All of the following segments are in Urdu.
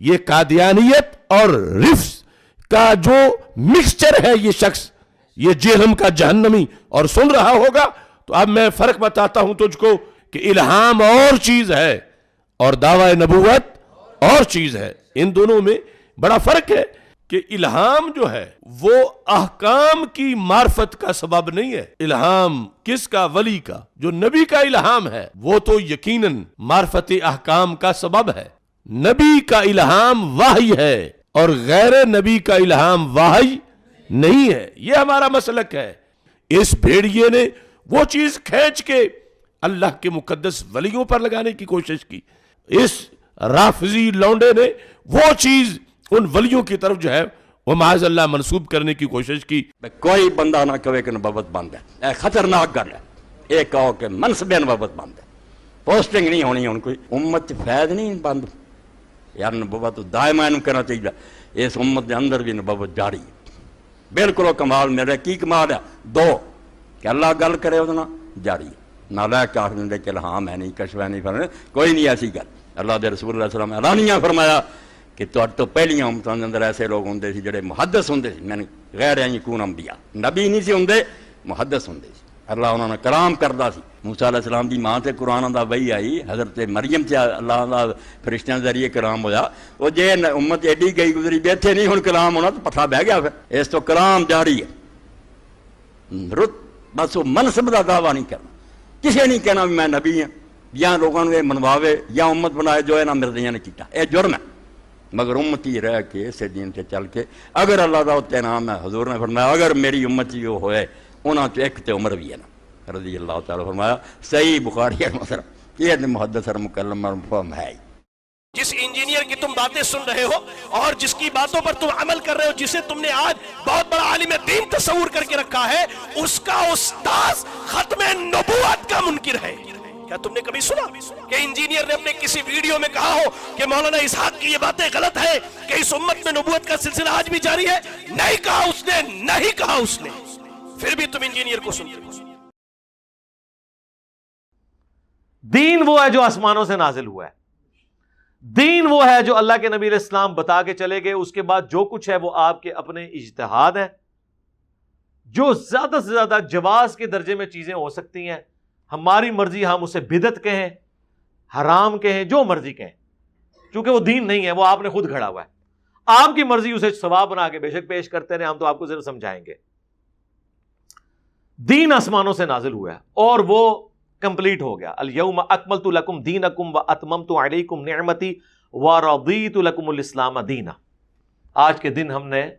یہ قادیانیت اور رفس کا جو مکسچر ہے یہ شخص، یہ جہنم کا جہنمی۔ اور سن رہا ہوگا، تو اب میں فرق بتاتا ہوں تجھ کو کہ الہام اور چیز ہے اور دعوی نبوت اور چیز ہے۔ ان دونوں میں بڑا فرق ہے کہ الہام جو ہے، وہ احکام کی معرفت کا سبب نہیں ہے۔ الہام کس کا؟ ولی کا۔ جو نبی کا الہام ہے، وہ تو یقیناً معرفت احکام کا سبب ہے۔ نبی کا الہام واہی ہے اور غیر نبی کا الہام واہی نہیں ہے۔ یہ ہمارا مسلک ہے۔ اس بھیڑیے نے وہ چیز کھینچ کے اللہ کے مقدس ولیوں پر لگانے کی کوشش کی۔ اس رافضی لونڈے نے وہ چیز ان ولیوں کی طرف جو ہے وہ معاذ اللہ منسوب کرنے کی کوشش کی۔ کوئی بندہ نہ کہے کہ نبوت بند ہے۔ اے خطرناک گل ہے۔ ایک کہو کہ منصب نبوت بند ہے۔ پوسٹنگ نہیں ہونی، ان کوئی امت فیض نہیں بند۔ یار نبوت دائما انہوں کرنا چاہیے اس امت دے اندر بھی نبوت جاری ہے بالکل وہ کمال میرے کی کمال ہے دو کہ اللہ گل کرے وہ جاری ہے نہ لے کے آخر کہ ہاں میں نہیں کشوہ نہیں فرمائے کوئی نہیں ایسی گل اللہ دے رسول اللہ علیہ وسلم اعلانیہ فرمایا کہ تو پہلیاں امتوں کے اندر ایسے لوگ ہوں سی جڑے محدث ہوں سی میں نے غیر آئی کون انبیاء نبی نہیں سی ہوں محدث ہوں سی اللہ انہوں نے کلام کردا سی موسیٰ علیہ السلام دی ماں تے قرآن دا وہی آئی، حضرت مریم سے اللہ دا فرشتیاں ذریعے کلام ہویا۔ وہ جے امت ایڈی گئی گزری، بیٹھے نہیں، ہن کلام ہونا تو پتھا بہ گیا پھر۔ اس تو کلام جاری ہے۔ رت، بس وہ منصب دا دعویٰ نہیں کرنا۔ کسی نہیں کہنا بھی میں نبی ہوں یا لوگوں نے منواوے، یا امت بنائے جو ہے نا مردیاں نے کیتا۔ اے جرم ہے۔ مگر امتی رہ کے اسے دین سے چل کے، اگر اللہ دا اتنے نام ہے، حضور نے فرمایا، اگر میری امتی جو ہوئے انہوں تو ایک تے عمر بھی ہے نا۔ رضی اللہ تعالیٰ فرمایا، صحیح بخاری ہے یہ محدث اور مکلم اور مفہم ہے۔ جس انجینئر کی تم باتیں سن رہے ہو اور جس کی باتوں پر تم عمل کر رہے ہو، جسے تم نے آج بہت بڑا عالم دین تصور کر کے رکھا ہے، اس کا استاذ ختم نبوت کا منکر ہے۔ کیا تم نے کبھی سنا کہ انجینئر نے اپنے کسی ویڈیو میں کہا ہو کہ مولانا اسحاق کی یہ باتیں غلط ہے کہ اس امت میں نبوت کا سلسلہ آج بھی جاری ہے؟ نہیں کہا اس نے، نہیں کہا اس نے۔ پھر بھی تم انجینئر کو سنتے ہو۔ دین وہ ہے جو آسمانوں سے نازل ہوا ہے۔ دین وہ ہے جو اللہ کے نبی علیہ السلام بتا کے چلے گئے، اس کے بعد جو کچھ ہے وہ آپ کے اپنے اجتہاد ہیں۔ جو زیادہ سے زیادہ جواز کے درجے میں چیزیں ہو سکتی ہیں، ہماری مرضی ہم اسے بدت کہیں، حرام کہیں، جو مرضی کہیں۔ چونکہ وہ دین نہیں ہے، وہ آپ نے خود کھڑا ہوا ہے۔ آپ کی مرضی اسے ثواب بنا کے بے شک پیش کرتے رہے ہم تو آپ کو ذرا سمجھائیں گے۔ دین آسمانوں سے نازل ہوا ہے اور وہ کمپلیٹ ہو گیا۔ الم اکمل تو لکم دین اکم و اتمم تو علیکم نعمتی و رضیت لکم الاسلام دینا۔ آج کے دن ہم نے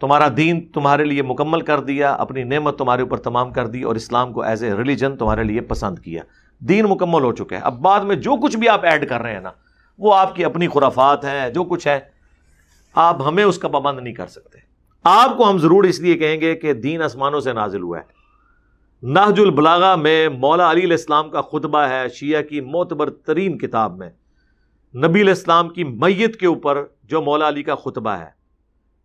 تمہارا دین تمہارے لیے مکمل کر دیا، اپنی نعمت تمہارے اوپر تمام کر دی اور اسلام کو ایز اے ریلیجن تمہارے لیے پسند کیا۔ دین مکمل ہو چکا ہے اب بعد میں جو کچھ بھی آپ ایڈ کر رہے ہیں نا، وہ آپ کی اپنی خرافات ہیں، جو کچھ ہے، آپ ہمیں اس کا پابند نہیں کر سکتے۔ آپ کو ہم ضرور اس لیے کہیں گے کہ دین آسمانوں سے نازل ہوا ہے۔ ناج البلاغا میں مولا علی علیہ السلام کا خطبہ ہے شیعہ کی معتبر ترین کتاب میں۔ نبی علیہ السلام کی میت کے اوپر جو مولا علی کا خطبہ ہے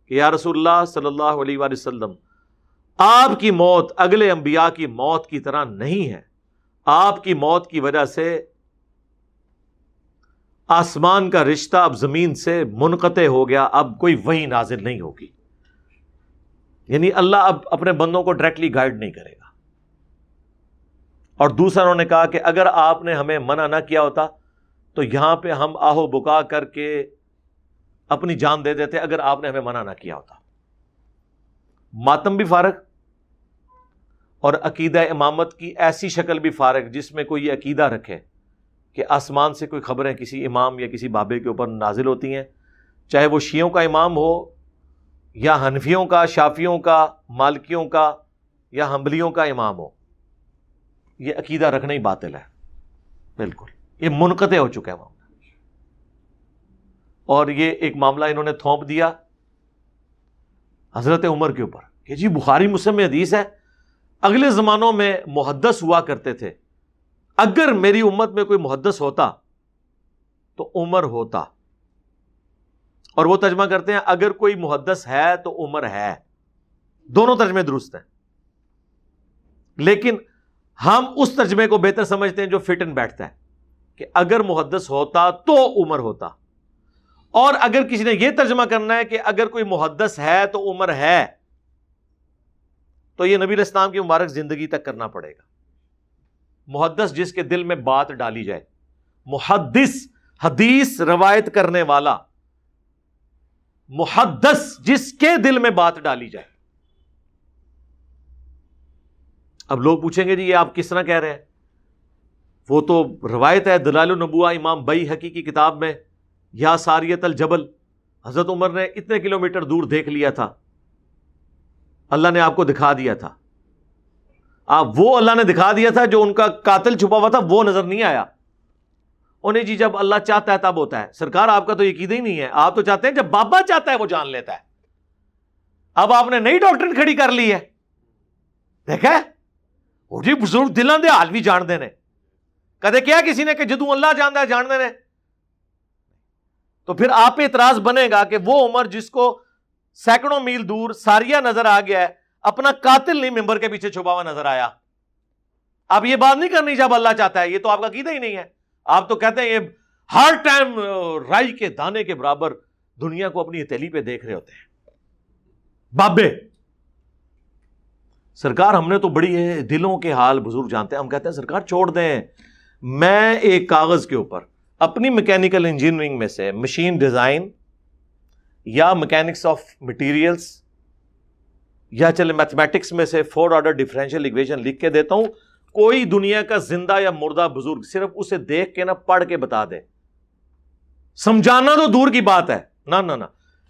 کہ یا رسول اللہ صلی اللہ علیہ وآلہ وسلم، آپ کی موت اگلے انبیاء کی موت کی طرح نہیں ہے۔ آپ کی موت کی وجہ سے آسمان کا رشتہ اب زمین سے منقطع ہو گیا، اب کوئی وہی نازل نہیں ہوگی۔ یعنی اللہ اب اپنے بندوں کو ڈائریکٹلی گائیڈ نہیں کرے گا۔ اور دوسرا انہوں نے کہا کہ اگر آپ نے ہمیں منع نہ کیا ہوتا تو یہاں پہ ہم آہو بکا کر کے اپنی جان دے دیتے اگر آپ نے ہمیں منع نہ کیا ہوتا۔ ماتم بھی فارغ اور عقیدہ امامت کی ایسی شکل بھی فارغ جس میں کوئی یہ عقیدہ رکھے کہ آسمان سے کوئی خبریں کسی امام یا کسی بابے کے اوپر نازل ہوتی ہیں، چاہے وہ شیوں کا امام ہو یا حنفیوں کا، شافیوں کا، مالکیوں کا یا حمبلیوں کا امام ہو۔ یہ عقیدہ رکھنا ہی باطل ہے۔ بالکل۔ یہ منقطع ہو چکا ہے معاملہ۔ اور یہ ایک معاملہ انہوں نے تھونپ دیا حضرت عمر کے اوپر کہ جی بخاری مسلم حدیث ہے، اگلے زمانوں میں محدث ہوا کرتے تھے۔ اگر میری امت میں کوئی محدث ہوتا تو عمر ہوتا۔ اور وہ ترجمہ کرتے ہیں، اگر کوئی محدث ہے تو عمر ہے۔ دونوں ترجمے درست ہیں۔ لیکن ہم اس ترجمے کو بہتر سمجھتے ہیں جو فٹ ان بیٹھتا ہے کہ اگر محدث ہوتا تو عمر ہوتا۔ اور اگر کسی نے یہ ترجمہ کرنا ہے کہ اگر کوئی محدث ہے تو عمر ہے، تو یہ نبی اسلام کی مبارک زندگی تک کرنا پڑے گا۔ محدث جس کے دل میں بات ڈالی جائے، محدث حدیث روایت کرنے والا، محدث جس کے دل میں بات ڈالی جائے۔ اب لوگ پوچھیں گے جی یہ آپ کس طرح کہہ رہے ہیں؟ وہ تو روایت ہے دلال النبوا امام بئی حقی کی کتاب میں، یا ساریت الجبل۔ حضرت عمر نے اتنے کلومیٹر دور دیکھ لیا تھا۔ اللہ نے آپ کو دکھا دیا تھا۔ آپ وہ اللہ نے دکھا دیا تھا جو ان کا قاتل چھپا ہوا تھا، وہ نظر نہیں آیا۔ انہیں جی جب اللہ چاہتا ہے تب ہوتا ہے۔ سرکار آپ کا تو یقین ہی نہیں ہے۔ آپ تو چاہتے ہیں جب بابا چاہتا ہے وہ جان لیتا ہے۔ اب آپ نے نئی ڈاکٹر کھڑی کر لی ہے۔ دیکھا جی بزرگ دلان دے حال بھی جان دینے کدے کیا کسی نے کہ جدو اللہ جانتا ہے جان دینے تو پھر آپ پہ اعتراض بنے گا کہ وہ عمر جس کو سینکڑوں میل دور ساریا نظر آ گیا ہے، اپنا قاتل نہیں، ممبر کے پیچھے چھپا ہوا نظر آیا۔ آپ یہ بات نہیں کرنی جب اللہ چاہتا ہے، یہ تو آپ کا قیدا ہی نہیں ہے۔ آپ تو کہتے ہیں یہ ہر ٹائم رائی کے دانے کے برابر دنیا کو اپنی ہتیلی پہ دیکھ رہے ہوتے ہیں۔ بابے! سرکار ہم نے تو بڑی دلوں کے حال بزرگ جانتے ہیں۔ ہم کہتے ہیں، سرکار چھوڑ دیں۔ میں ایک کاغذ کے اوپر اپنی میکینیکل انجینئرنگ میں سے مشین ڈیزائن یا میکینکس آف مٹیریلس یا چلے میتھمیٹکس میں سے فور آرڈر ڈفرینشیل اکویشن لکھ کے دیتا ہوں۔ کوئی دنیا کا زندہ یا مردہ بزرگ صرف اسے دیکھ کے نا پڑھ کے بتا دے۔ سمجھانا تو دور کی بات ہے۔ نہ نہ۔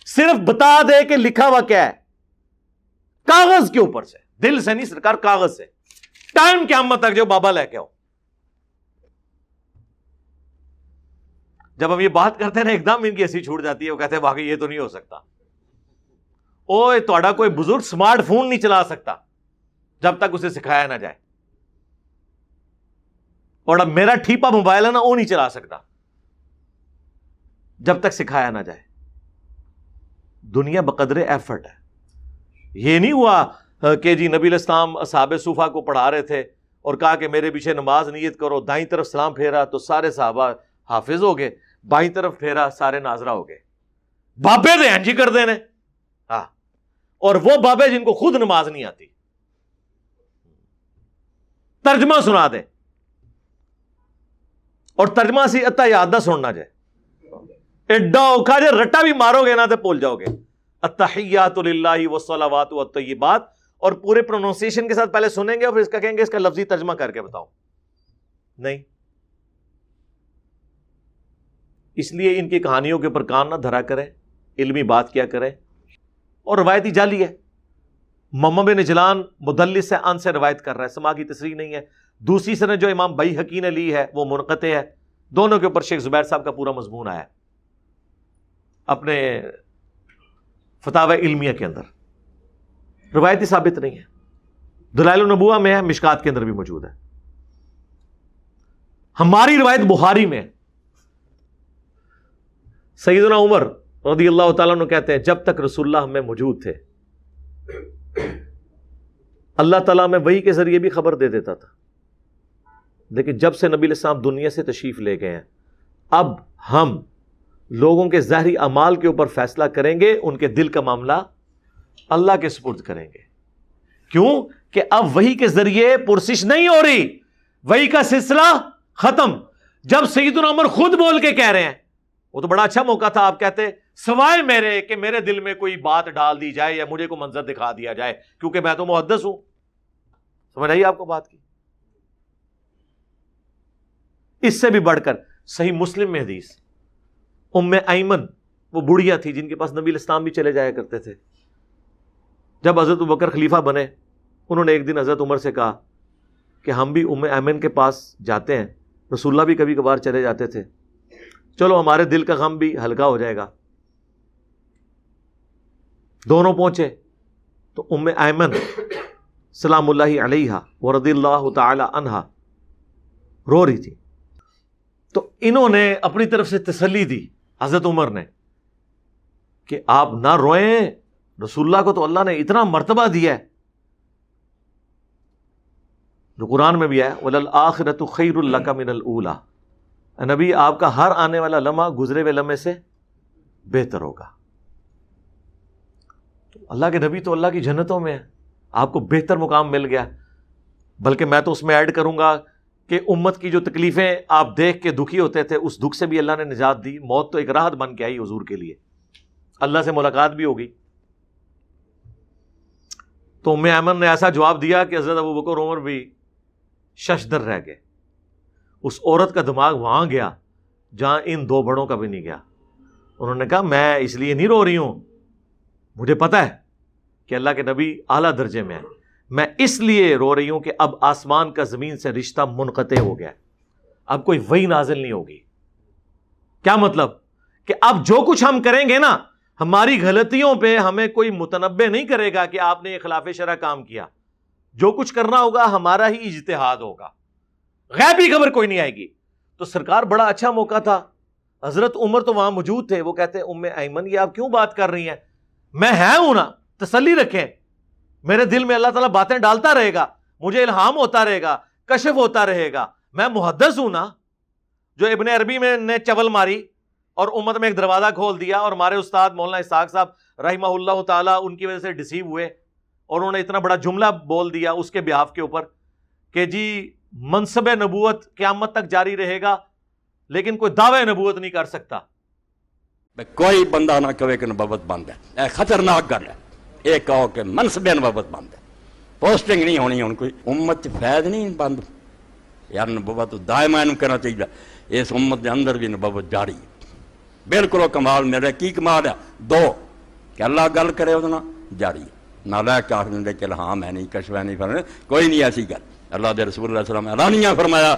صرف بتا دے کہ لکھا ہوا کیا ہے۔ کاغذ کے اوپر سے۔ دل سے نہیں، سرکار کاغذ سے۔ ٹائم کیا مت تک جو بابا لے کے آؤ۔ جب ہم یہ بات کرتے ہیں نا، ایک دم ان کی ایسی چھوٹ جاتی ہے۔ وہ کہتے ہیں، باقی یہ تو نہیں ہو سکتا۔ او کوئی بزرگ سمارٹ فون نہیں چلا سکتا۔ جب تک اسے سکھایا نہ جائے۔ اور میرا ٹھیپا موبائل ہے نا، وہ نہیں چلا سکتا۔ جب تک سکھایا نہ جائے۔ دنیا بقدر ایفرٹ ہے۔ یہ نہیں ہوا کہ جی نبی الاسلام صحابہ صوفہ کو پڑھا رہے تھے اور کہا کہ میرے پیچھے نماز نیت کرو، دائیں طرف سلام پھیرا تو سارے صحابہ حافظ ہو گئے، بائیں طرف پھیرا سارے ناظرہ ہو گئے۔ بابے دے جی کر دینے ہاں اور وہ بابے جن کو خود نماز نہیں آتی۔ ترجمہ سنا دیں اور ترجمہ سی اتا یاد نہ سننا جائے۔ ایڈا اوکھا جائے رٹا بھی مارو گے نا تو بول جاؤ گے اتحیات اللہ وصلوات والطیبات اور پورے پروننسیشن کے ساتھ پہلے سنیں گے اور پھر اس کا کہیں گے اس کا لفظی ترجمہ کر کے بتاؤ نہیں۔ اس لیے ان کی کہانیوں کے اوپر کان نہ دھرا کرے علمی بات کیا کرے اور روایتی جالی ہے۔ محمد بن جلان مدلس سے ان سے روایت کر رہا ہے سما کی تصریح نہیں ہے۔ دوسری سنت جو امام بئی حقی نے لی ہے، وہ منقطع ہے۔ دونوں کے اوپر شیخ زبیر صاحب کا پورا مضمون آیا۔ اپنے فتح علمیہ کے اندر۔ روایتی ثابت نہیں ہے۔ دلائل النبوہ میں ہے مشکات کے اندر بھی موجود ہے۔ ہماری روایت بخاری میں سیدنا عمر رضی اللہ تعالیٰ نے کہتے ہیں، جب تک رسول اللہ ہمیں موجود تھے، اللہ تعالیٰ میں وہی کے ذریعے بھی خبر دے دیتا تھا۔ لیکن جب سے نبی السلام دنیا سے تشریف لے گئے ہیں، اب ہم لوگوں کے ظاہری امال کے اوپر فیصلہ کریں گے، ان کے دل کا معاملہ اللہ کے سپرد کریں گے۔ کیوں؟ کہ اب وہی کے ذریعے پرسش نہیں ہو رہی۔ وہی کا سلسلہ ختم۔ جب سعید العمر خود بول کے کہہ رہے ہیں، وہ تو بڑا اچھا موقع تھا، آپ کہتے سوائے میرے کہ میرے دل میں کوئی بات ڈال دی جائے یا مجھے کو منظر دکھا دیا جائے، کیونکہ میں تو محدث ہوں۔ سمجھ آئیے آپ کو بات کی؟ اس سے بھی بڑھ کر، صحیح مسلم میں حدیث۔ ام ایمن وہ بڑھیا تھی جن کے پاس نبی الاسلام بھی چلے جایا کرتے تھے۔ جب حضرت بکر خلیفہ بنے، انہوں نے ایک دن حضرت عمر سے کہا کہ ہم بھی ام ایمن کے پاس جاتے ہیں۔ رسول اللہ بھی کبھی کبھار چلے جاتے تھے۔ چلو، ہمارے دل کا غم بھی ہلکا ہو جائے گا۔ دونوں پہنچے۔ تو ام ایمن سلام اللہ علیہ و رضی اللہ تعالی عنہا رو رہی تھی۔ تو انہوں نے اپنی طرف سے تسلی دی حضرت عمر نے کہ آپ نہ روئیں۔ رسول اللہ کو تو اللہ نے اتنا مرتبہ دیا ہے۔ جو قرآن میں بھی ہے ولل آخرت خیر اللہ کا من اللہ نبی، آپ کا ہر آنے والا لمحہ گزرے ہوئے لمحے سے بہتر ہوگا۔ اللہ کے نبی تو اللہ کی جنتوں میں ہے آپ کو بہتر مقام مل گیا۔ بلکہ میں تو اس میں ایڈ کروں گا کہ امت کی جو تکلیفیں آپ دیکھ کے دکھی ہوتے تھے، اس دکھ سے بھی اللہ نے نجات دی۔ موت تو ایک راحت بن کے آئی حضور کے لیے۔ اللہ سے ملاقات بھی ہوگی۔ تو ام ایمن نے ایسا جواب دیا کہ حضرت ابو بکر عمر بھی ششدر رہ گئے۔ اس عورت کا دماغ وہاں گیا جہاں ان دو بڑوں کا بھی نہیں گیا۔ انہوں نے کہا، میں اس لیے نہیں رو رہی ہوں۔ مجھے پتا ہے کہ اللہ کے نبی اعلیٰ درجے میں ہے میں اس لیے رو رہی ہوں کہ اب آسمان کا زمین سے رشتہ منقطع ہو گیا۔ اب کوئی وہی نازل نہیں ہوگی۔ کیا مطلب؟ کہ اب جو کچھ ہم کریں گے نا ہماری غلطیوں پہ ہمیں کوئی متنبع نہیں کرے گا کہ آپ نے یہ خلاف شرح کام کیا۔ جو کچھ کرنا ہوگا ہمارا ہی اجتہاد ہوگا۔ غیبی خبر کوئی نہیں آئے گی۔ تو سرکار بڑا اچھا موقع تھا۔ حضرت عمر تو وہاں موجود تھے۔ وہ کہتے ام ایمن، یہ آپ کیوں بات کر رہی ہیں؟ میں ہے ہوں نا، تسلی رکھیں۔ میرے دل میں اللہ تعالیٰ باتیں ڈالتا رہے گا، مجھے الہام ہوتا رہے گا، کشف ہوتا رہے گا۔ میں محدث ہوں نا۔ جو ابن عربی میں نے چول ماری اور امت میں ایک دروازہ کھول دیا اور ہمارے استاد مولانا اسحاق صاحب رحمہ اللہ تعالیٰ ان کی وجہ سے ڈسیو ہوئے اور انہوں نے اتنا بڑا جملہ بول دیا اس کے بیاف کے اوپر کہ جی منصب نبوت قیامت تک جاری رہے گا، لیکن کوئی دعوے نبوت نہیں کر سکتا۔ کوئی بندہ نہ کہے کہ نبوت بند ہے۔ اے خطرناک گل ہے۔ یہ کہو کہ منصب نبوت بند ہے۔ پوسٹنگ نہیں ہونی ہوں کوئی امت فیض نہیں بند۔ یار، نبوت دائما کرنا چاہیے۔ اس امت دے اندر بھی نبوت جاری ہے۔ بالکل کمال میرے کی کمال ہے؟ دو، کہ اللہ گل کرے وہ جاری نہ لے دیں آخر کہ ہاں میں نہیں کشوا نہیں فرنے کوئی نہیں ایسی گل۔ اللہ دے رسول اللہ علیہ وسلم اعلانیاں فرمایا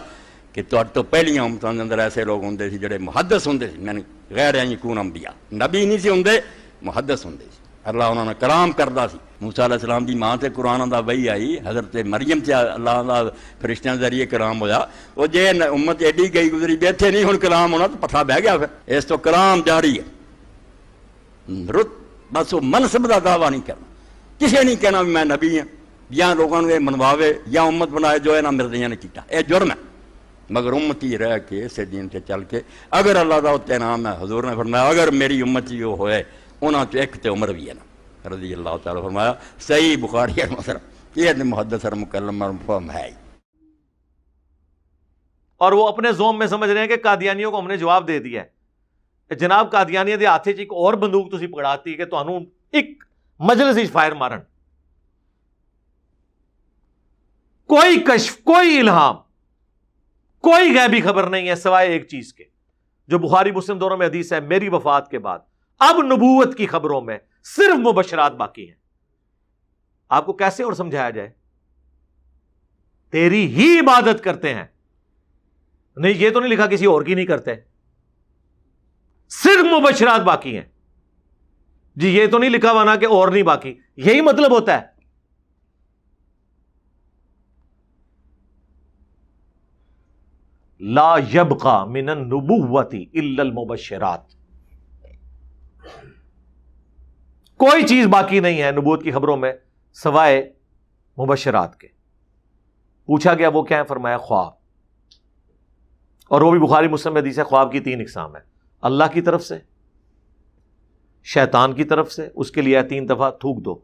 کہ تو پہلیاں امتوں اندر ایسے لوگ ہوں سی جڑے محدث ہوں سی میں غیر کون انبیاء۔ نبی نہیں سی ہوں محدث ہوں سی۔ اللہ انہوں نے کلام کرتا سی۔ موسیٰ علیہ السلام دی ماں تے قرآن دا وہی آئی، حضرت مریم تے اللہ دا فرشتیاں ذریعے کلام ہویا۔ وہ جے امت ایڈی گئی گزری بیٹھے نہیں ہن کلام ہونا تو پتھا بہ گیا پھر۔ اس تو کلام جاری ہے۔ رت، بس وہ منصب دا دعویٰ نہیں کرنا۔ کسے نہیں کہنا میں نبی ہوں یا لوگوں نے منواوے، یا امت بنائے جو ہے نا مردیاں نے کیتا۔ اے جرم ہے۔ مگر امتی رہ کے اسے دین تے چل کے، اگر اللہ دا اتنے نام ہے، حضور نے فرمایا، اگر میری امت جو ہوئے انہوں تو ایک تے عمر بھی ہے نا۔ رضی اللہ تعالیٰ فرمایا، صحیح بخاری ہے مثلا یہ محدث اور مکلم اور مفہم ہے۔ اور وہ اپنے زوم میں سمجھ رہے ہیں کہ قادیانیوں کو ہم نے جواب دے دیا ہے۔ جناب قادیانی دے ہاتھے ایک اور بندوق تسی پکڑاتی کہ تو ایک مجلس ہی فائر مارن۔ کوئی کشف، کوئی الہام، کوئی غیبی خبر نہیں ہے سوائے ایک چیز کے۔ جو بخاری مسلم دونوں میں حدیث ہے، میری وفات کے بعد۔ اب نبوت کی خبروں میں صرف مبشرات باقی ہیں۔ آپ کو کیسے اور سمجھایا جائے؟ تیری ہی عبادت کرتے ہیں۔ نہیں، یہ تو نہیں لکھا کسی اور کی نہیں کرتے۔ صرف مبشرات باقی ہیں۔ جی یہ تو نہیں لکھا ہوا کہ اور نہیں باقی۔ یہی مطلب ہوتا ہے۔ لا یبقا من النبوتی الا المبشرات۔ کوئی چیز باقی نہیں ہے نبوت کی خبروں میں سوائے مبشرات کے۔ پوچھا گیا وہ کیا ہے فرمایا خواب۔ اور وہ بھی بخاری مسلم حدیث ہے، خواب کی تین اقسام ہے اللہ کی طرف سے، شیطان کی طرف سے، اس کے لیے تین دفعہ تھوک دو۔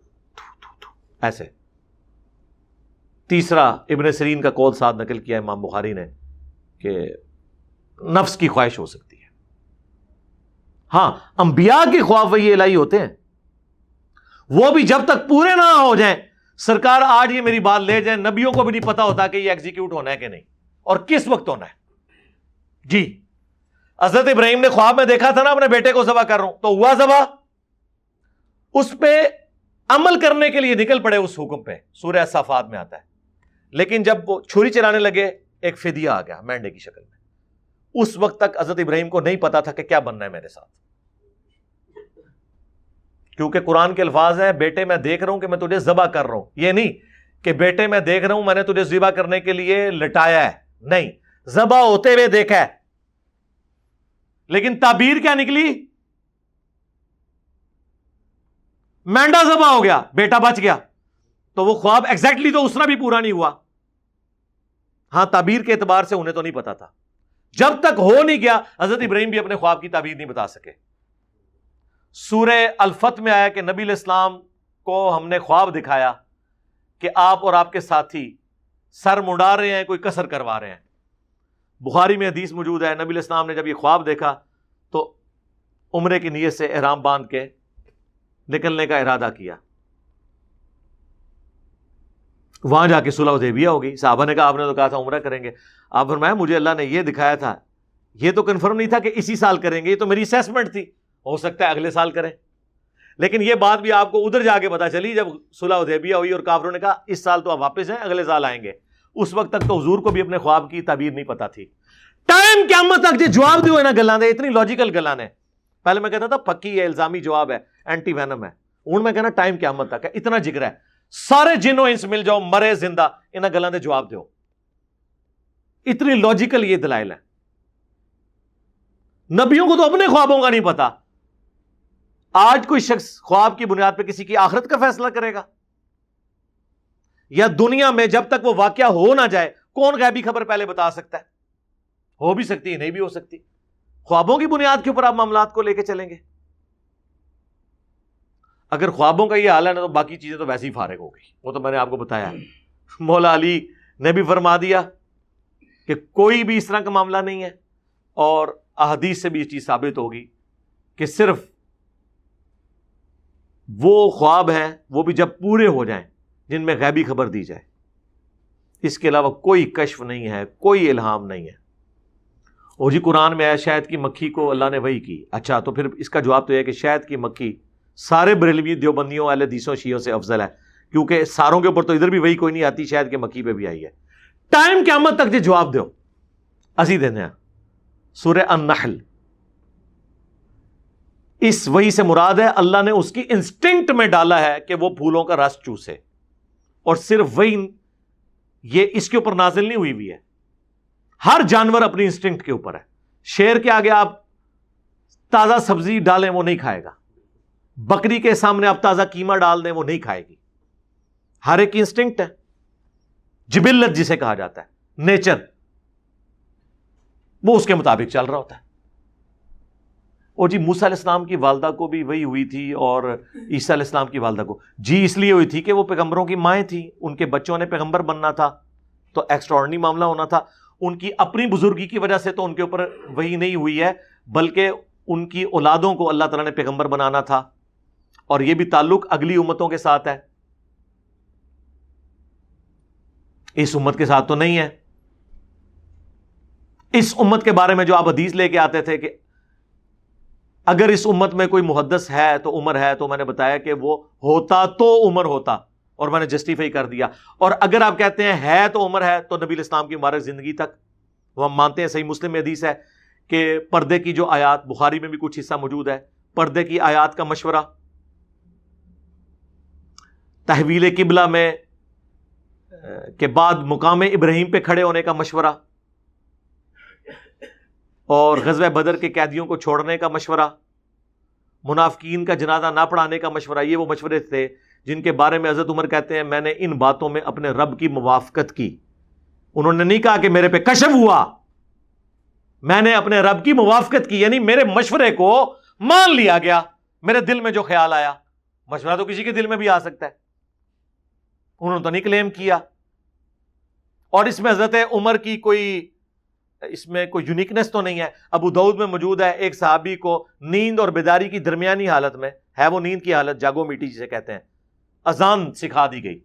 ایسے۔ تیسرا، ابن سرین کا کول ساتھ نقل کیا امام بخاری نے کہ نفس کی خواہش ہو سکتی ہے۔ ہاں انبیاء کے خواب وہی الہی ہوتے ہیں۔ وہ بھی جب تک پورے نہ ہو جائیں، سرکار آج یہ میری بات لے جائیں نبیوں کو بھی نہیں پتا ہوتا کہ یہ ایگزیکیوٹ ہونا ہے کہ نہیں۔ اور کس وقت ہونا ہے؟ جی حضرت ابراہیم نے خواب میں دیکھا تھا نا، اپنے بیٹے کو ذبح کر رہا ہوں۔ تو ہوا ذبح؟ اس پہ عمل کرنے کے لیے نکل پڑے اس حکم پہ۔ سورہ صفات میں آتا ہے۔ لیکن جب وہ چھری چلانے لگے، ایک فدیہ آ گیا مینڈے کی شکل میں۔ اس وقت تک حضرت ابراہیم کو نہیں پتا تھا کہ کیا بننا ہے میرے ساتھ۔ کیونکہ قرآن کے الفاظ ہیں، بیٹے میں دیکھ رہا ہوں کہ میں تجھے ذبح کر رہا ہوں۔ یہ نہیں کہ بیٹے میں دیکھ رہا ہوں، میں نے تجھے ذبح کرنے کے لیے لٹایا ہے۔ نہیں، ذبح ہوتے ہوئے دیکھا ہے۔ لیکن تعبیر کیا نکلی؟ مینڈا ذبح ہو گیا، بیٹا بچ گیا۔ تو وہ خواب ایگزیکٹلی تو اس طرح بھی پورا نہیں ہوا۔ ہاں تعبیر کے اعتبار سے انہیں تو نہیں پتا تھا۔ جب تک ہو نہیں گیا، حضرت ابراہیم بھی اپنے خواب کی تعبیر نہیں بتا سکے۔ سورہ الفت میں آیا کہ نبی الاسلام کو ہم نے خواب دکھایا کہ آپ اور آپ کے ساتھی سر منڈا رہے ہیں، کوئی کسر کروا رہے ہیں۔ بخاری میں حدیث موجود ہے، نبی الاسلام نے جب یہ خواب دیکھا تو عمرے کی نیت سے احرام باندھ کے نکلنے کا ارادہ کیا۔ وہاں جا کے صلح ادیبیہ ہوگی۔ صحابہ نے کہا، آپ نے تو کہا تھا عمرہ کریں گے۔ آپ فرمایا، مجھے اللہ نے یہ دکھایا تھا۔ یہ تو کنفرم نہیں تھا کہ اسی سال کریں گے، یہ تو میری اسیسمنٹ تھی۔ ہو سکتا ہے اگلے سال کریں۔ لیکن یہ بات بھی آپ کو ادھر جا کے پتا چلی، جب صلح ادیبیہ ہوئی اور کافروں نے کہا، اس سال تو آپ واپس ہیں، اگلے سال آئیں گے۔ اس وقت تک تو حضور کو بھی اپنے خواب کی تعبیر نہیں پتا تھی۔ ٹائم قیامت تک جی جواب دیو نا گلان دے، اتنی لاجیکل گلان ہے پہلے میں کہتا تھا، پکی ہے، الزامی جواب ہے اینٹی وینم ہے۔ ہوں میں کہنا ٹائم قیامت تک ہے، اتنا جگر ہے۔ سارے جنوں انس مل جاؤ، مرے زندہ انہیں گلان دے جواب دیو۔ اتنی لاجیکل یہ دلائل ہے نبیوں کو تو اپنے خوابوں کا نہیں پتا۔ آج کوئی شخص خواب کی بنیاد پہ کسی کی آخرت کا فیصلہ کرے گا؟ یا دنیا میں جب تک وہ واقعہ ہو نہ جائے، کون غیبی خبر پہلے بتا سکتا ہے؟ ہو بھی سکتی ہے، نہیں بھی ہو سکتی۔ خوابوں کی بنیاد کے اوپر آپ معاملات کو لے کے چلیں گے۔ اگر خوابوں کا یہ حال ہے نا، تو باقی چیزیں تو ویسے ہی فارغ ہو گئی۔ وہ تو میں نے آپ کو بتایا۔ مولا علی نے بھی فرما دیا کہ کوئی بھی اس طرح کا معاملہ نہیں ہے اور احادیث سے بھی یہ چیز ثابت ہوگی کہ صرف وہ خواب ہیں، وہ بھی جب پورے ہو جائیں، جن میں غیبی خبر دی جائے۔ اس کے علاوہ کوئی کشف نہیں ہے، کوئی الہام نہیں ہے۔ اور جی قرآن میں آیا، شاید کی مکھی کو اللہ نے وہی کی۔ اچھا تو پھر اس کا جواب تو یہ کہ شاید کی مکھی سارے بریلوی دیوبندیوں والے دیسوں شیوں سے افضل ہے۔ کیونکہ ساروں کے اوپر تو ادھر بھی وہی کوئی نہیں آتی، شاید کہ مکھی پہ بھی آئی ہے۔ ٹائم قیامت تک جی جواب دو۔ اسی دینے سورہ النحل۔ اس وہی سے مراد ہے، اللہ نے اس کی انسٹنکٹ میں ڈالا ہے کہ وہ پھولوں کا رس چوسے۔ اور صرف وہی یہ اس کے اوپر نازل نہیں ہوئی ہوئی ہے۔ ہر جانور اپنی انسٹنکٹ کے اوپر ہے۔ شیر کے آگے آپ تازہ سبزی ڈالیں وہ نہیں کھائے گا۔ بکری کے سامنے آپ تازہ کیما ڈال دیں وہ نہیں کھائے گی۔ ہر ایک انسٹنکٹ ہے۔ جبلت جسے کہا جاتا ہے۔ نیچر وہ اس کے مطابق چل رہا ہوتا ہے۔ اور جی موسا علیہ السلام کی والدہ کو بھی وہی ہوئی تھی اور عیسیٰ علیہ السلام کی والدہ کو۔ جی اس لیے ہوئی تھی کہ وہ پیغمبروں کی مائیں تھیں، ان کے بچوں نے پیغمبر بننا تھا، تو ایکسٹرارڈنری معاملہ ہونا تھا۔ ان کی اپنی بزرگی کی وجہ سے تو ان کے اوپر وہی نہیں ہوئی ہے، بلکہ ان کی اولادوں کو اللہ تعالیٰ نے پیغمبر بنانا تھا۔ اور یہ بھی تعلق اگلی امتوں کے ساتھ ہے۔ اس امت کے ساتھ تو نہیں ہے۔ اس امت کے بارے میں جو آپ حدیث لے کے آتے تھے کہ اگر اس امت میں کوئی محدث ہے تو عمر ہے تو میں نے بتایا کہ وہ ہوتا تو عمر ہوتا اور میں نے جسٹیفائی کر دیا اور اگر آپ کہتے ہیں ہے تو عمر ہے تو نبی الاسلام کی مبارک زندگی تک وہ ہم مانتے ہیں، صحیح مسلم حدیث ہے کہ پردے کی جو آیات بخاری میں بھی کچھ حصہ موجود ہے، پردے کی آیات کا مشورہ، تحویل قبلہ میں کے بعد مقام ابراہیم پہ کھڑے ہونے کا مشورہ اور غزوہ بدر کے قیدیوں کو چھوڑنے کا مشورہ۔ منافقین کا جنازہ نہ پڑھانے کا مشورہ، یہ وہ مشورے تھے جن کے بارے میں حضرت عمر کہتے ہیں، میں نے ان باتوں میں اپنے رب کی موافقت کی۔ انہوں نے نہیں کہا کہ میرے پہ کشف ہوا۔ میں نے اپنے رب کی موافقت کی یعنی میرے مشورے کو مان لیا گیا۔ میرے دل میں جو خیال آیا، مشورہ تو کسی کے دل میں بھی آ سکتا ہے۔ انہوں نے تو نہیں کلیم کیا۔ اور اس میں حضرت عمر کی کوئی اس میں کوئی یونیکنیس تو نہیں ہے۔ ابو دعود میں موجود ہے ایک صحابی کو نیند اور بیداری کی درمیانی حالت میں، ہے وہ نیند کی حالت جاگو میٹی جسے کہتے ہیں، اذان سکھا دی گئی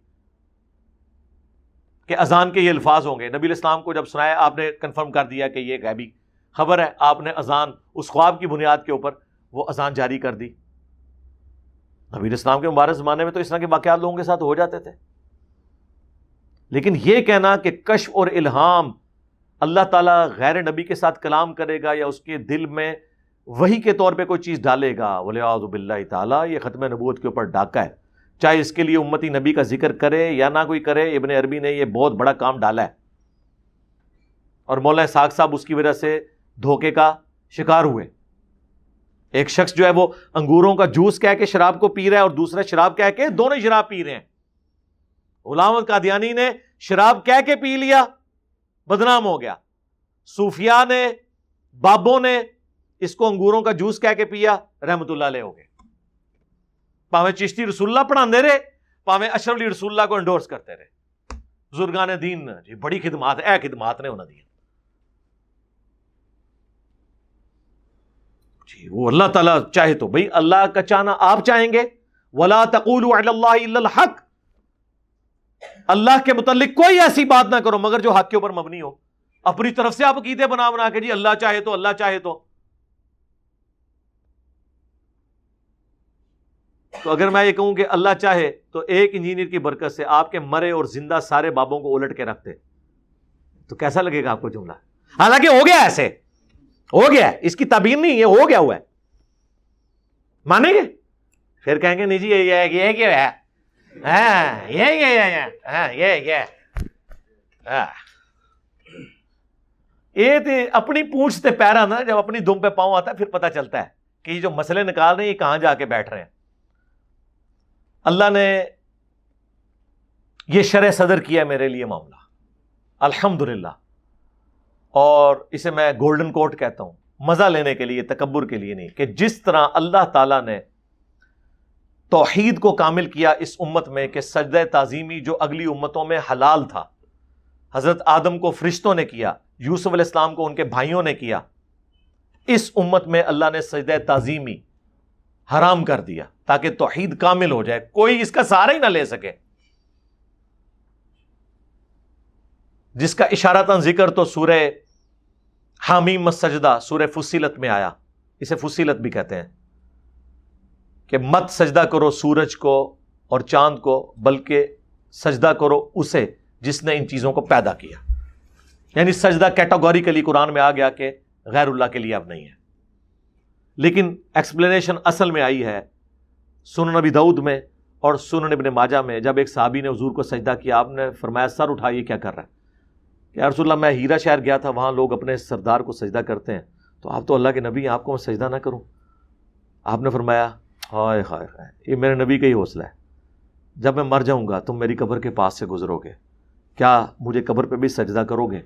کہ اذان کے یہ الفاظ ہوں گے۔ نبی الاسلام کو جب سنایا، آپ نے کنفرم کر دیا کہ یہ غیبی خبر ہے۔ آپ نے اذان اس خواب کی بنیاد کے اوپر وہ اذان جاری کر دی۔ نبی الاسلام کے مبارک زمانے میں تو اس طرح کے واقعات لوگوں کے ساتھ ہو جاتے تھے۔ لیکن یہ کہنا کہ کشف اور الہام اللہ تعالیٰ غیر نبی کے ساتھ کلام کرے گا یا اس کے دل میں وہی کے طور پہ کوئی چیز ڈالے گا بولے آزب اللہ تعالیٰ، یہ ختم نبوت کے اوپر ڈاکہ ہے۔ چاہے اس کے لیے امتی نبی کا ذکر کرے یا نہ کوئی کرے، ابن عربی نے یہ بہت بڑا کام ڈالا ہے۔ اور مولانا ساگ صاحب اس کی وجہ سے دھوکے کا شکار ہوئے۔ ایک شخص جو ہے وہ انگوروں کا جوس کہہ کے شراب کو پی رہا ہے اور دوسرا شراب کہہ کے دونوں شراب پی رہے ہیں۔ غلام قادیانی نے شراب کہہ کے پی لیا۔ بدنام ہو گیا۔ صوفیاء نے، بابوں نے اس کو انگوروں کا جوس کہہ کے پیا، رحمت اللہ علیہ ہو گئے۔ پاوے چشتی رسول اللہ پڑھا دے رہے، پاوے اشرف علی رسول اللہ کو انڈورس کرتے رہے۔ بزرگان دین جی بڑی خدمات، اے خدمات نے انہوں دی جی وہ اللہ تعالیٰ چاہے تو بھائی اللہ کا چاہنا آپ چاہیں گے۔ ولا تقول اللہ الحق۔ اللہ کے متعلق کوئی ایسی بات نہ کرو مگر جو حق کے اوپر مبنی ہو۔ اپنی طرف سے آپ عقیدے بنا بنا کے جی اللہ چاہے تو اللہ چاہے تو۔ تو اگر میں یہ کہوں کہ اللہ چاہے تو ایک انجینئر کی برکت سے آپ کے مرے اور زندہ سارے بابوں کو الٹ کے رکھتے تو کیسا لگے گا آپ کو جملہ؟ حالانکہ ہو گیا ایسے۔ ہو گیا اس کی تبین نہیں، یہ ہو گیا ہوا ہے۔ مانیں گے؟ پھر کہیں گے، نہیں جی یہ کیا ہے۔ ہاں یہ ہاں یہ تو اپنی پونچھتے پیرا نا جب اپنی دم پہ پاؤں آتا ہے پھر پتا چلتا ہے کہ یہ جو مسئلے نکال رہے ہیں یہ کہاں جا کے بیٹھ رہے ہیں اللہ نے یہ شرح صدر کیا میرے لیے معاملہ الحمد اور اسے میں گولڈن کوٹ کہتا ہوں مزہ لینے کے لیے تکبر کے لیے نہیں کہ جس طرح اللہ تعالی نے توحید کو کامل کیا اس امت میں کہ سجدہ تعظیمی جو اگلی امتوں میں حلال تھا۔ حضرت آدم کو فرشتوں نے کیا، یوسف علیہ السلام کو ان کے بھائیوں نے کیا۔ اس امت میں اللہ نے سجدہ تعظیمی حرام کر دیا تاکہ توحید کامل ہو جائے، کوئی اس کا سہارا ہی نہ لے سکے۔ جس کا اشارہ ذکر تو سورہ حامیم سجدہ سورہ فصیلت میں آیا۔ اسے فصیلت بھی کہتے ہیں۔ کہ مت سجدہ کرو سورج کو اور چاند کو، بلکہ سجدہ کرو اسے جس نے ان چیزوں کو پیدا کیا۔ یعنی سجدہ کیٹاگوریکلی قرآن میں آ گیا کہ غیر اللہ کے لیے اب نہیں ہے۔ لیکن ایکسپلینیشن اصل میں آئی ہے سن نبی دعود میں اور سن ابن ماجہ میں۔ جب ایک صحابی نے حضور کو سجدہ کیا، آپ نے فرمایا، سر اٹھائیے کیا کر رہا ہے؟ کہ رسول اللہ، میں ہیرا شہر گیا تھا، وہاں لوگ اپنے سردار کو سجدہ کرتے ہیں۔ تو آپ تو اللہ کے نبی ہیں، آپ کو میں سجدہ نہ کروں۔ آپ نے فرمایا ہائے ہائے ہائے، یہ میرے نبی کا ہی حوصلہ ہے۔ جب میں مر جاؤں گا، تم میری قبر کے پاس سے گزرو گے۔ کیا مجھے قبر پہ بھی سجدہ کرو گے؟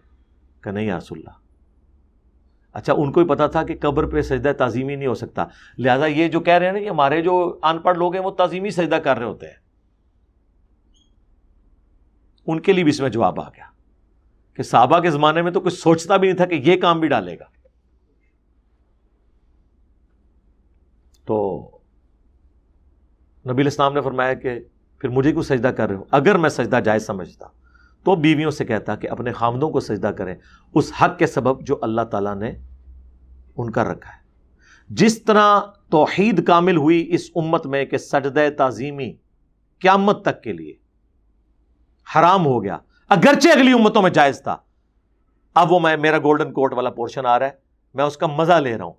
کہ نہیں رسول اللہ۔ اچھا ان کو ہی پتا تھا کہ قبر پہ سجدہ تعظیمی نہیں ہو سکتا۔ لہٰذا یہ جو کہہ رہے ہیں نا کہ ہمارے جو ان پڑھ لوگ ہیں، وہ تعظیمی سجدہ کر رہے ہوتے ہیں۔ ان کے لیے بھی اس میں جواب آ گیا کہ صحابہ کے زمانے میں تو کچھ سوچتا بھی نہیں تھا کہ یہ کام بھی ڈالے گا۔ تو نبی الاسلام نے فرمایا کہ پھر مجھے کیوں سجدہ کر رہے ہو؟ اگر میں سجدہ جائز سمجھتا تو بیویوں سے کہتا کہ اپنے خامدوں کو سجدہ کریں۔ اس حق کے سبب جو اللہ تعالیٰ نے ان کا رکھا ہے۔ جس طرح توحید کامل ہوئی اس امت میں کہ سجدہ تعظیمی قیامت تک کے لیے حرام ہو گیا، اگرچہ اگلی امتوں میں جائز تھا۔ اب وہ میں، میرا گولڈن کوٹ والا پورشن آ رہا ہے، میں اس کا مزہ لے رہا ہوں۔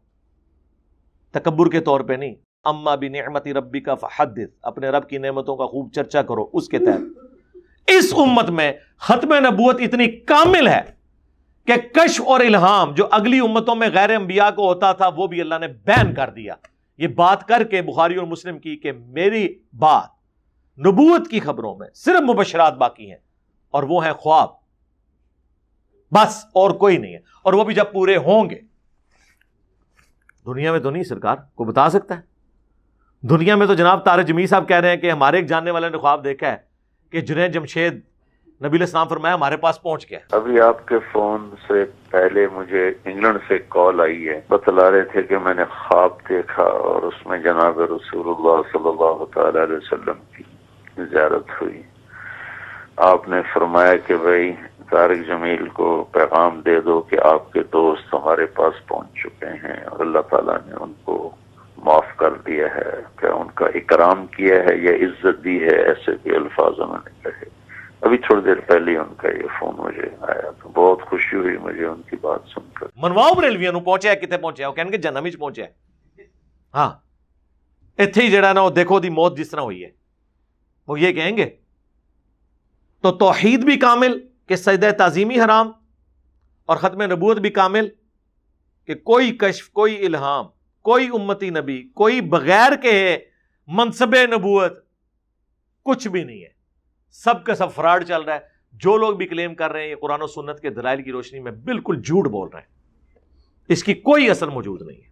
تکبر کے طور پہ نہیں اما بھی نعمتی ربی کا فحدث۔ اپنے رب کی نعمتوں کا خوب چرچا کرو اس کے تحت۔ اس امت میں ختم نبوت اتنی کامل ہے کہ کش اور الہام جو اگلی امتوں میں غیر انبیاء کو ہوتا تھا، وہ بھی اللہ نے بین کر دیا۔ یہ بات کر کے بخاری اور مسلم کی کہ میری بات نبوت کی خبروں میں صرف مبشرات باقی ہیں اور وہ ہیں خواب۔ بس اور کوئی نہیں ہے۔ اور وہ بھی جب پورے ہوں گے۔ دنیا میں تو نہیں سرکار کو بتا سکتا ہے؟ دنیا میں تو جناب تارے جمی صاحب کہہ رہے ہیں کہ ہمارے ایک جاننے والے نے خواب دیکھا ہے کہ جنید جمشید نبی الاسلام فرمایا ہمارے پاس پہنچ گیا ابھی آپ کے فون سے پہلے مجھے انگلینڈ سے کال آئی ہے۔ بتلا رہے تھے کہ میں نے خواب دیکھا اور اس میں جناب رسول اللہ صلی اللہ تعالی علیہ وسلم کی زیارت ہوئی۔ آپ نے فرمایا کہ بھائی طارق جمیل کو پیغام دے دو کہ آپ کے دوست ہمارے پاس پہنچ چکے ہیں اور اللہ تعالیٰ نے ان کو معاف کر دیا ہے، کیا ان کا اکرام کیا ہے یا عزت دی ہے، ایسے بھی الفاظ انہوں نے کہے۔ ابھی تھوڑی دیر پہلے ان کا یہ فون مجھے آیا تو بہت خوشی ہوئی مجھے ان کی بات سن کر۔ منواؤ بریلویا نو پہنچیا کتنے پہنچیا وہ کہنے کہ جنم ہی پہنچیا ہاں۔ اتھے ہی جڑا نا، وہ دیکھو دی موت جس طرح ہوئی ہے۔ وہ یہ کہیں گے تو توحید بھی کامل کہ سجدہ تعظیمی حرام اور ختم نبوت بھی کامل کہ کوئی کشف، کوئی الہام کوئی امتی نبی، کوئی بغیر کے منصب نبوت کچھ بھی نہیں ہے۔ سب کا سب فراڈ چل رہا ہے۔ جو لوگ بھی کلیم کر رہے ہیں، یہ قرآن و سنت کے دلائل کی روشنی میں بالکل جھوٹ بول رہے ہیں۔ اس کی کوئی اثر موجود نہیں ہے۔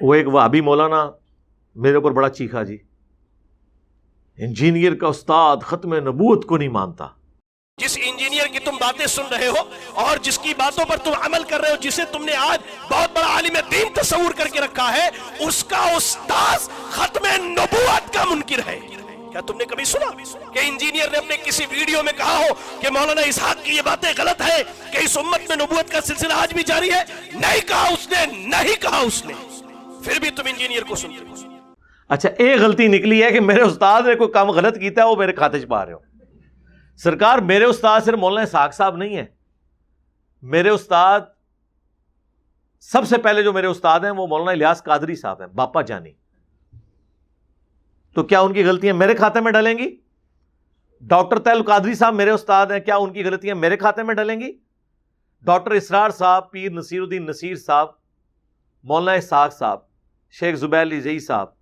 وہ ایک وابی مولانا، میرے اوپر بڑا چیخا جی۔ انجینئر کا استاد ختم نبوت کو نہیں مانتا۔ جس انجینئر باتیں سن رہے ہو اور جس کی باتوں پر تم عمل کر رہے ہو، جسے تم نے آج بہت بڑا عالم دین تصور کر کے رکھا ہے، اس کا استاذ ختم نبوت کا منکر ہے۔ کیا تم نے کبھی سنا کہ انجینئر نے اپنے کسی ویڈیو میں کہا ہو کہ مولانا اسحاق کی یہ باتیں غلط ہے کہ اس امت میں نبوت کا سلسلہ آج بھی جاری ہے؟ نہیں کہا اس نے، نہیں کہا اس نے۔ پھر بھی تم انجینئر کو سنتے ہو۔ اچھا ایک غلطی نکلی ہے کہ میرے استاد نے کوئی کام غلط کیتا ہے، وہ میرے کھاتے چ پا رہے ہو۔ سرکار میرے استاد صرف مولانا ساک صاحب نہیں ہے میرے استاد، سب سے پہلے جو میرے استاد ہیں وہ مولانا الیاس قادری صاحب ہیں، باپا جانی۔ تو کیا ان کی غلطیاں میرے کھاتے میں ڈلیں گی؟ ڈاکٹر تیل قادری صاحب میرے استاد ہیں، کیا ان کی غلطیاں میرے کھاتے میں ڈلیں گی؟ ڈاکٹر اسرار صاحب، پیر نصیر الدین نصیر صاحب، مولانا اسحاق صاحب، شیخ زبیر علی زئی صاحب۔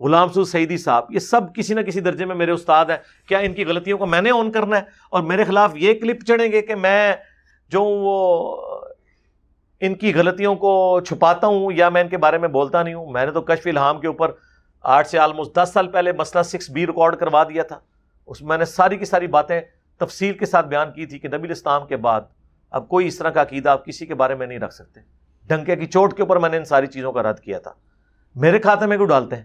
غلام سو سعیدی صاحب، یہ سب کسی نہ کسی درجے میں میرے استاد ہیں۔ کیا ان کی غلطیوں کو میں نے آن کرنا ہے؟ اور میرے خلاف یہ کلپ چڑھیں گے کہ میں جو وہ ان کی غلطیوں کو چھپاتا ہوں یا میں ان کے بارے میں بولتا نہیں ہوں، میں نے تو کشف الہام کے اوپر آٹھ سے آلموسٹ دس سال پہلے مسئلہ سکس بی ریکارڈ کروا دیا تھا۔ اس میں نے ساری کی ساری باتیں تفصیل کے ساتھ بیان کی تھی کہ نبی اسلام کے بعد اب کوئی اس طرح کا عقیدہ آپ کسی کے بارے میں نہیں رکھ سکتے۔ ڈنکے کی چوٹ کے اوپر میں نے ان ساری چیزوں کا رد کیا تھا۔ میرے کھاتے میں کیوں ڈالتے ہیں؟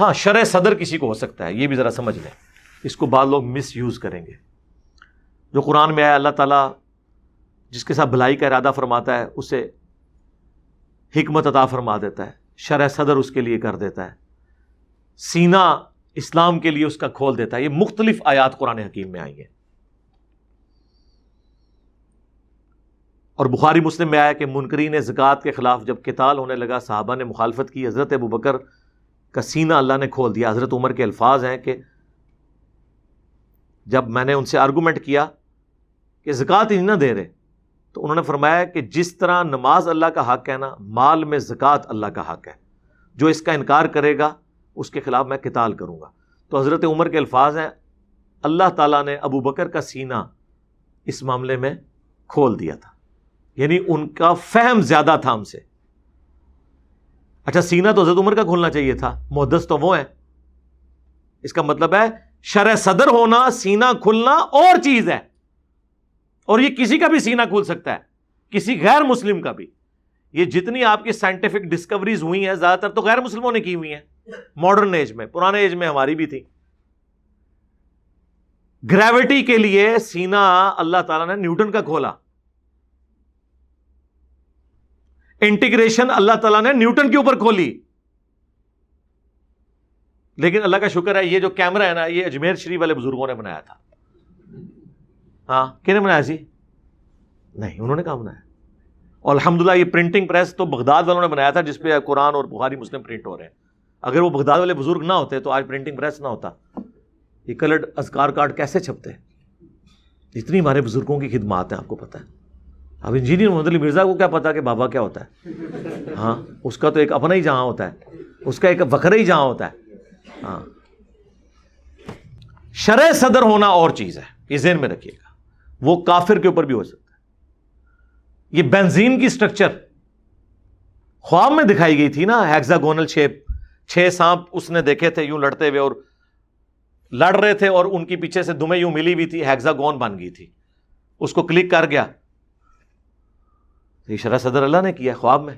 ہاں شرح صدر کسی کو ہو سکتا ہے، یہ بھی ذرا سمجھ لیں۔ اس کو بعض لوگ مس یوز کریں گے۔ جو قرآن میں آیا، اللہ تعالیٰ جس کے ساتھ بھلائی کا ارادہ فرماتا ہے، اسے حکمت عطا فرما دیتا ہے۔ شرح صدر اس کے لیے کر دیتا ہے۔ سینا اسلام کے لیے اس کا کھول دیتا ہے۔ یہ مختلف آیات قرآن حکیم میں آئی ہیں۔ اور بخاری مسلم میں آیا کہ منکرین زکوٰۃ کے خلاف جب کتال ہونے لگا، صحابہ نے مخالفت کی، حضرت ابو بکر کا سینہ اللہ نے کھول دیا۔ حضرت عمر کے الفاظ ہیں کہ جب میں نے ان سے آرگومنٹ کیا کہ زکوٰۃ ہی نہ دے رہے، تو انہوں نے فرمایا کہ جس طرح نماز اللہ کا حق ہے نا، مال میں زکوٰۃ اللہ کا حق ہے۔ جو اس کا انکار کرے گا، اس کے خلاف میں کتال کروں گا۔ تو حضرت عمر کے الفاظ ہیں، اللہ تعالیٰ نے ابو بکر کا سینہ اس معاملے میں کھول دیا تھا۔ یعنی ان کا فہم زیادہ تھا ہم سے۔ اچھا سینہ تو حضرت عمر کا کھولنا چاہیے تھا محدث تو وہ ہے۔ اس کا مطلب ہے شرح صدر ہونا، سینہ کھلنا اور چیز ہے۔ اور یہ کسی کا بھی سینہ کھول سکتا ہے، کسی غیر مسلم کا بھی۔ یہ جتنی آپ کی سائنٹیفک ڈسکوریز ہوئی ہیں، زیادہ تر تو غیر مسلموں نے کی ہوئی ہیں۔ ماڈرن ایج میں، پرانے ایج میں ہماری بھی تھی۔ گریوٹی کے لیے سینا اللہ تعالیٰ نے نیوٹن کا کھولا۔ انٹیگریشن اللہ تعالیٰ نے نیوٹن کے اوپر کھولی۔ لیکن اللہ کا شکر ہے، یہ جو کیمرہ ہے نا، یہ اجمیر شریف والے بزرگوں نے بنایا تھا۔ ہاں کہ بنایا سی؟ نہیں، انہوں نے کہا بنایا؟ اور الحمد للہ یہ پرنٹنگ پریس تو بغداد والوں نے بنایا تھا، جس پہ قرآن اور بخاری مسلم پرنٹ ہو رہے ہیں۔ اگر وہ بغداد والے بزرگ نہ ہوتے تو آج پرنٹنگ پریس نہ ہوتا۔ یہ کلرڈ ازکار کارڈ کیسے چھپتے؟ اتنی ہمارے بزرگوں کی خدمات ہیں، آپ کو پتا ہے۔ اب انجینئر محمد علی مرزا کو کیا پتا کہ بابا کیا ہوتا ہے؟ ہاں اس کا تو ایک اپنا ہی جہاں ہوتا ہے۔ اس کا ایک وکھرا ہی جہاں ہوتا ہے۔ ہاں۔ شرح صدر ہونا اور چیز ہے، یہ ذہن میں رکھیے گا۔ وہ کافر کے اوپر بھی ہو سکتا ہے۔ یہ بینزین کی اسٹرکچر خواب میں دکھائی گئی تھی نا ہیگزاگونل شیپ چھ سانپ اس نے دیکھے تھے، یوں لڑتے ہوئے اور لڑ رہے تھے اور ان کی پیچھے سے دمیں یوں ملی ہوئی تھی ہیگزاگون بن گئی تھی۔ اس کو کلک کر گیا۔ یہ شرح صدر اللہ نے کیا خواب میں؟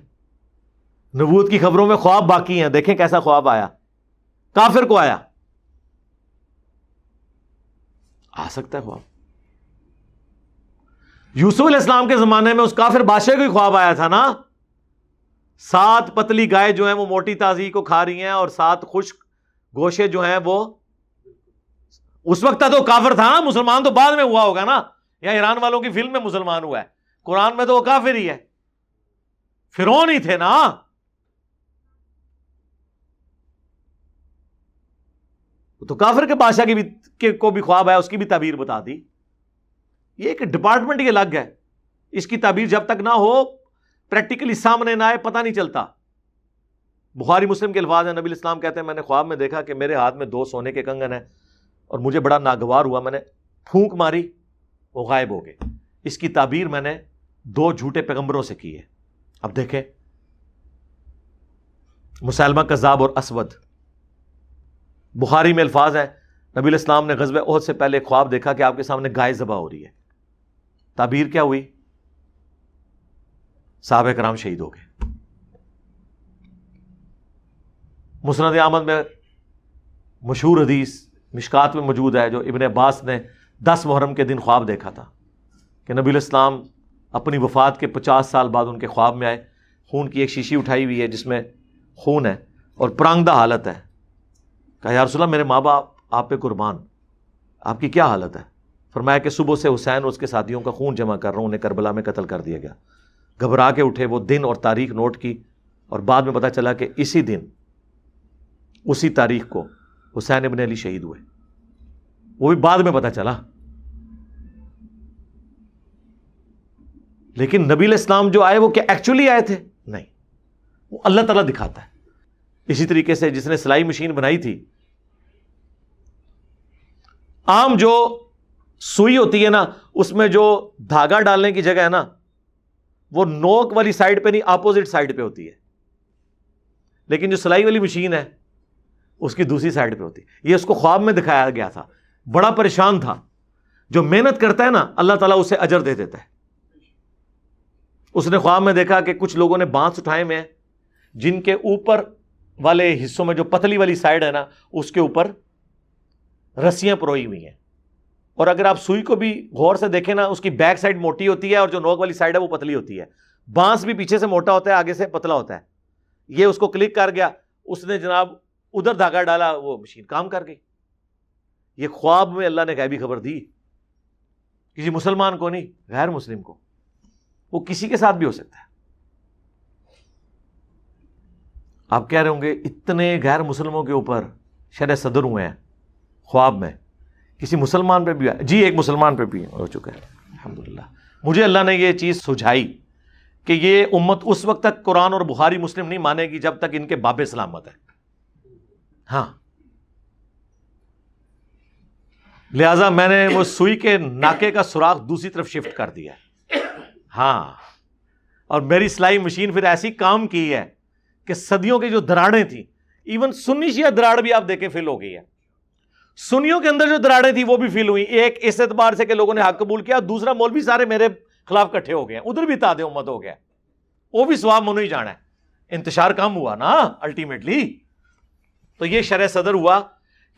نبوت کی خبروں میں خواب باقی ہیں، دیکھیں کیسا خواب آیا۔ کافر کو آیا۔ آ سکتا ہے خواب۔ یوسف علیہ السلام کے زمانے میں اس کافر بادشاہ کو ہی خواب آیا تھا نا؟ سات پتلی گائے جو ہیں وہ موٹی تازی کو کھا رہی ہیں اور سات خشک گوشے جو ہیں وہ اس وقت تو کافر تھا نا مسلمان تو بعد میں ہوا ہوگا نا۔ یا ایران والوں کی فلم میں مسلمان ہوا ہے۔ قرآن میں تو وہ کافر ہی ہے فرون ہی تھے نا۔ تو کافر کے بادشاہ کی بھی کو بھی خواب ہے اس کی بھی تعبیر بتا دی۔ یہ ایک ڈپارٹمنٹ یہ الگ ہے۔ اس کی تعبیر جب تک نہ ہو پریکٹیکلی سامنے نہ آئے، پتہ نہیں چلتا۔ بخاری مسلم کے الفاظ ہیں، نبی الاسلام کہتے ہیں، میں نے خواب میں دیکھا کہ میرے ہاتھ میں دو سونے کے کنگن ہیں اور مجھے بڑا ناگوار ہوا، میں نے پھونک ماری، وہ غائب ہو گئے۔ اس کی تعبیر میں نے دو جھوٹے پیغمبروں سے کی ہے۔ اب دیکھیں۔ مسلمہ کذاب اور اسود۔ بخاری میں الفاظ ہے نبی الاسلام نے غزب عہد سے پہلے خواب دیکھا کہ آپ کے سامنے گائے ذبح ہو رہی ہے۔ تعبیر کیا ہوئی؟ صحابہ کرام شہید ہو گئے۔ مسند احمد میں مشہور حدیث مشکات میں موجود ہے جو ابن عباس نے دس محرم کے دن خواب دیکھا تھا کہ نبی الاسلام اپنی وفات کے پچاس سال بعد ان کے خواب میں آئے۔ خون کی ایک شیشی اٹھائی ہوئی ہے جس میں خون ہے اور پرانگدہ حالت ہے۔ کہا، یا رسول اللہ، میرے ماں باپ، آپ پہ قربان۔ آپ کی کیا حالت ہے؟ فرمایا کہ صبح سے حسین اور اس کے ساتھیوں کا خون جمع کر رہا ہوں، انہیں کربلا میں قتل کر دیا گیا۔ گھبرا کے اٹھے وہ دن اور تاریخ نوٹ کی اور بعد میں پتا چلا کہ اسی دن، اسی تاریخ کو حسین ابن علی شہید ہوئے۔ وہ بھی بعد میں پتا چلا۔ لیکن نبی الاسلام جو آئے وہ کیا ایکچولی آئے تھے؟ نہیں۔ وہ اللہ تعالیٰ دکھاتا ہے۔ اسی طریقے سے جس نے سلائی مشین بنائی تھی عام جو سوئی ہوتی ہے نا، اس میں جو دھاگا ڈالنے کی جگہ ہے نا، وہ نوک والی سائڈ پہ نہیں اپوزٹ سائڈ پہ ہوتی ہے۔ لیکن جو سلائی والی مشین ہے، اس کی دوسری سائڈ پہ ہوتی ہے۔ یہ اس کو خواب میں دکھایا گیا تھا۔ بڑا پریشان تھا۔ جو محنت کرتا ہے نا، اللہ تعالیٰ اسے اجر دے دیتا ہے۔ اس نے خواب میں دیکھا کہ کچھ لوگوں نے بانس اٹھائے میں جن کے اوپر والے حصوں میں جو پتلی والی سائڈ ہے نا، اس کے اوپر رسیاں پروئی ہوئی ہیں۔ اور اگر آپ سوئی کو بھی غور سے دیکھیں نا، اس کی بیک سائڈ موٹی ہوتی ہے اور جو نوک والی سائڈ ہے وہ پتلی ہوتی ہے۔ بانس بھی پیچھے سے موٹا ہوتا ہے، آگے سے پتلا ہوتا ہے۔ یہ اس کو کلک کر گیا، اس نے جناب ادھر دھاگا ڈالا، وہ مشین کام کر گئی۔ یہ خواب میں اللہ نے غیبی خبر دی۔ کسی مسلمان کو نہیں، غیر مسلم کو۔ وہ کسی کے ساتھ بھی ہو سکتا ہے۔ آپ کہہ رہے ہوں گے، اتنے غیر مسلموں کے اوپر شر صدر ہوئے ہیں، خواب میں، کسی مسلمان پہ بھی۔ جی ایک مسلمان پہ بھی ہو چکا ہے۔ الحمد للہ مجھے اللہ نے یہ چیز سجھائی کہ یہ امت اس وقت تک قرآن اور بخاری مسلم نہیں مانے گی جب تک ان کے باب سلامت ہے ہاں۔ لہذا میں نے وہ سوئی کے ناکے کا سوراخ دوسری طرف شفٹ کر دیا۔ ہے ہاں۔ اور میری سلائی مشین پھر ایسی کام کی ہے کہ صدیوں کی جو دراڑیں تھیں ایون سنی شیعہ دراڑ بھی آپ دیکھیں فل ہو گئی ہے سنیوں کے اندر جو دراڑیں تھیں وہ بھی فل ہوئی ایک اس اعتبار سے کہ لوگوں نے حق قبول کیا، دوسرا مولوی سارے میرے خلاف کٹھے ہو گئے ہیں۔ ادھر بھی تاد امت ہو گیا وہ بھی سواب منو ہی جانا ہے۔ انتشار کم ہوا نا الٹیمیٹلی تو یہ شرح صدر ہوا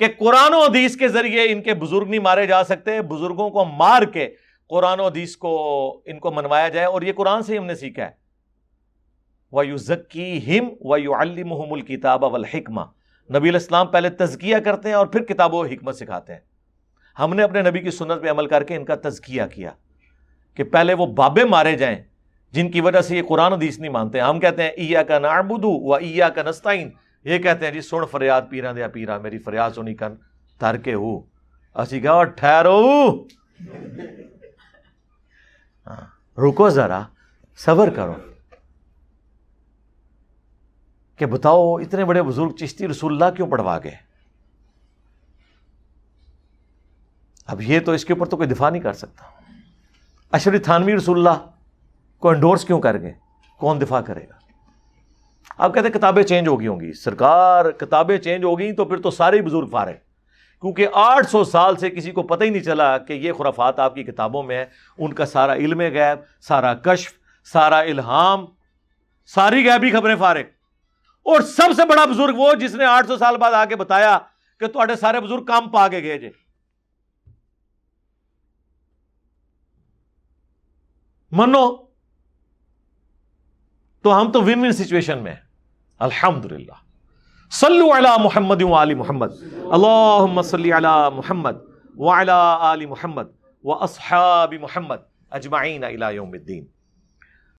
کہ قرآن و حدیث کے ذریعے ان کے بزرگ نہیں مارے جا سکتے، بزرگوں کو مار کے قرآن و حدیث کو ان کو منوایا جائے اور یہ قرآن سے ہی ہم نے سیکھا ہے۔ وہ یو ذکی ہم و یو المحم الکتاب والحکمہ نبی الاسلام پہلے تزکیہ کرتے ہیں اور پھر کتاب و حکمت سکھاتے ہیں۔ ہم نے اپنے نبی کی سنت پہ عمل کر کے ان کا تزکیہ کیا کہ پہلے وہ بابے مارے جائیں جن کی وجہ سے یہ قرآن حدیث نہیں مانتے۔ ہم کہتے ہیں ایا کا نعبدو و ایا کا نستعین یہ کہتے ہیں جی سن فریاد پیرا دیا پیرا، میری فریاد سنی کن، تر کے ہو۔ اسی کہا ٹھہرو! رکو ذرا، صبر کرو۔ کہ بتاؤ، اتنے بڑے بزرگ چشتی رسول اللہ کیوں پڑھوا گئے؟ اب یہ تو اس کے اوپر تو کوئی دفاع نہیں کر سکتا۔ اشری تھانوی رسول اللہ کو انڈورس کیوں کر گئے؟ کون دفاع کرے گا؟ آپ کہتے ہیں کتابیں چینج ہو گئی ہوں گی۔ سرکار، کتابیں چینج ہو گئی تو پھر تو سارے بزرگ فارے کیونکہ آٹھ سو سال سے کسی کو پتہ ہی نہیں چلا کہ یہ خرافات آپ کی کتابوں میں ہے ان کا سارا علم غیب، سارا کشف، سارا الہام، ساری غیبی خبریں فارغ۔ اور سب سے بڑا بزرگ وہ جس نے آٹھ سو سال بعد آ کے بتایا کہ تھوڑے سارے بزرگ کام پا کے گئے جے۔ منو، تو ہم تو ون ون سچویشن میں الحمد للہ صلو علی محمد علی محمد. اللہم صلی علی محمد وعلی آل محمد و اصحاب محمد اجمعین الى یوم الدین.